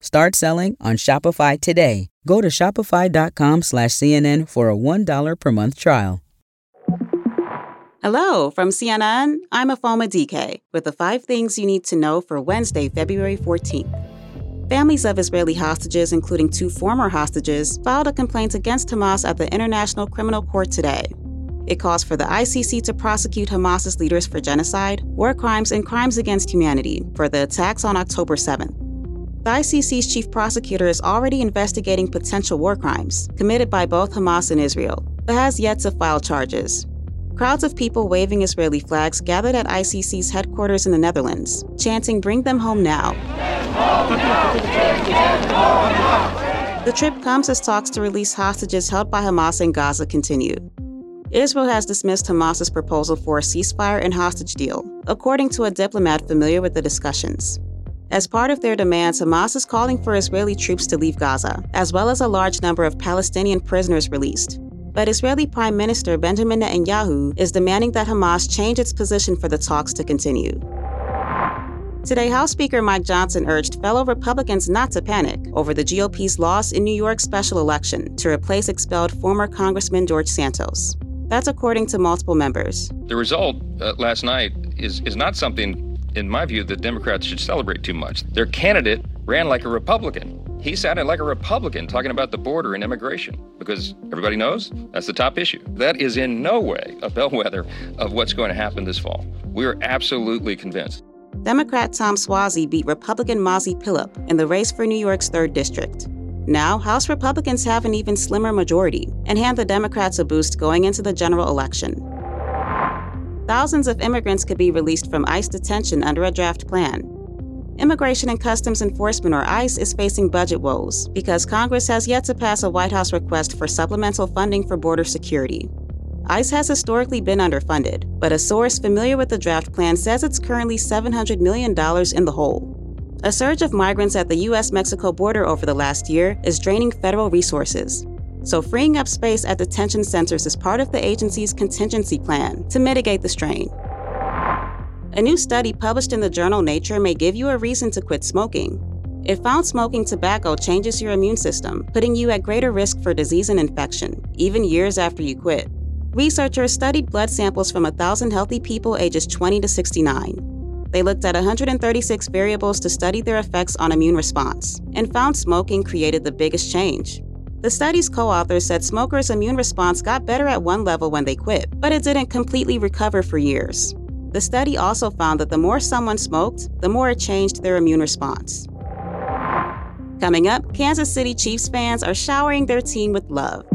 Start selling on Shopify today. Go to shopify.com slash CNN for a $1 per month trial. Hello, from CNN, I'm Afoma DK with the five things you need to know for Wednesday, February 14th. Families of Israeli hostages, including two former hostages, filed a complaint against Hamas at the International Criminal Court today. It calls for the ICC to prosecute Hamas's leaders for genocide, war crimes, and crimes against humanity for the attacks on October 7th. The ICC's chief prosecutor is already investigating potential war crimes committed by both Hamas and Israel, but has yet to file charges. Crowds of people waving Israeli flags gathered at ICC's headquarters in the Netherlands, chanting, Bring them home now. The trip comes as talks to release hostages held by Hamas in Gaza continue. Israel has dismissed Hamas's proposal for a ceasefire and hostage deal, according to a diplomat familiar with the discussions. As part of their demands, Hamas is calling for Israeli troops to leave Gaza, as well as a large number of Palestinian prisoners released. But Israeli Prime Minister Benjamin Netanyahu is demanding that Hamas change its position for the talks to continue. Today, House Speaker Mike Johnson urged fellow Republicans not to panic over the GOP's loss in New York's special election to replace expelled former Congressman George Santos. That's according to multiple members. The result uh, last night is, is not something, in my view, the Democrats should celebrate too much. Their candidate ran like a Republican. He sounded like a Republican talking about the border and immigration because everybody knows that's the top issue. That is in no way a bellwether of what's going to happen this fall. We are absolutely convinced. Democrat Tom Suozzi beat Republican Mazi Pilip in the race for New York's 3rd District. Now, House Republicans have an even slimmer majority and hand the Democrats a boost going into the general election. Thousands of immigrants could be released from ICE detention under a draft plan. Immigration and Customs Enforcement, or ICE, is facing budget woes because Congress has yet to pass a White House request for supplemental funding for border security. ICE has historically been underfunded, but a source familiar with the draft plan says it's currently $700 million in the hole. A surge of migrants at the US Mexico border over the last year is draining federal resources. So, freeing up space at detention centers is part of the agency's contingency plan to mitigate the strain. A new study published in the journal Nature may give you a reason to quit smoking. It found smoking tobacco changes your immune system, putting you at greater risk for disease and infection, even years after you quit. Researchers studied blood samples from 1,000 healthy people ages 20 to 69. They looked at 136 variables to study their effects on immune response and found smoking created the biggest change. The study's co authors said smokers' immune response got better at one level when they quit, but it didn't completely recover for years. The study also found that the more someone smoked, the more it changed their immune response. Coming up, Kansas City Chiefs fans are showering their team with love.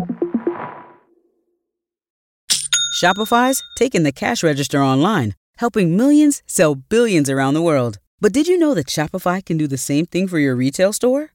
Shopify's taking the cash register online helping millions sell billions around the world. But did you know that Shopify can do the same thing for your retail store?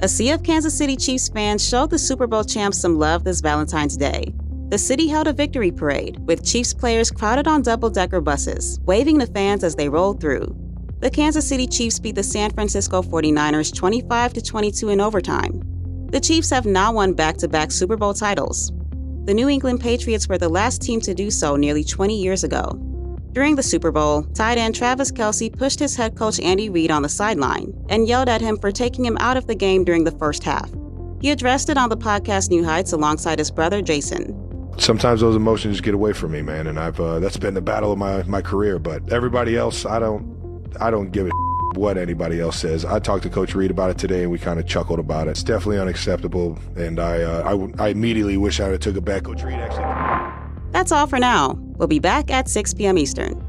A sea of Kansas City Chiefs fans showed the Super Bowl champs some love this Valentine's Day. The city held a victory parade, with Chiefs players crowded on double decker buses, waving to fans as they rolled through. The Kansas City Chiefs beat the San Francisco 49ers 25 22 in overtime. The Chiefs have now won back to back Super Bowl titles. The New England Patriots were the last team to do so nearly 20 years ago. During the Super Bowl, tight end Travis Kelce pushed his head coach Andy Reid on the sideline and yelled at him for taking him out of the game during the first half. He addressed it on the podcast New Heights alongside his brother Jason. Sometimes those emotions get away from me, man, and I've uh, that's been the battle of my, my career. But everybody else, I don't I don't give a what anybody else says. I talked to Coach Reid about it today, and we kind of chuckled about it. It's definitely unacceptable, and I, uh, I, I immediately wish I would have took it back. Coach Reid actually. That's all for now. We'll be back at 6 p.m. Eastern.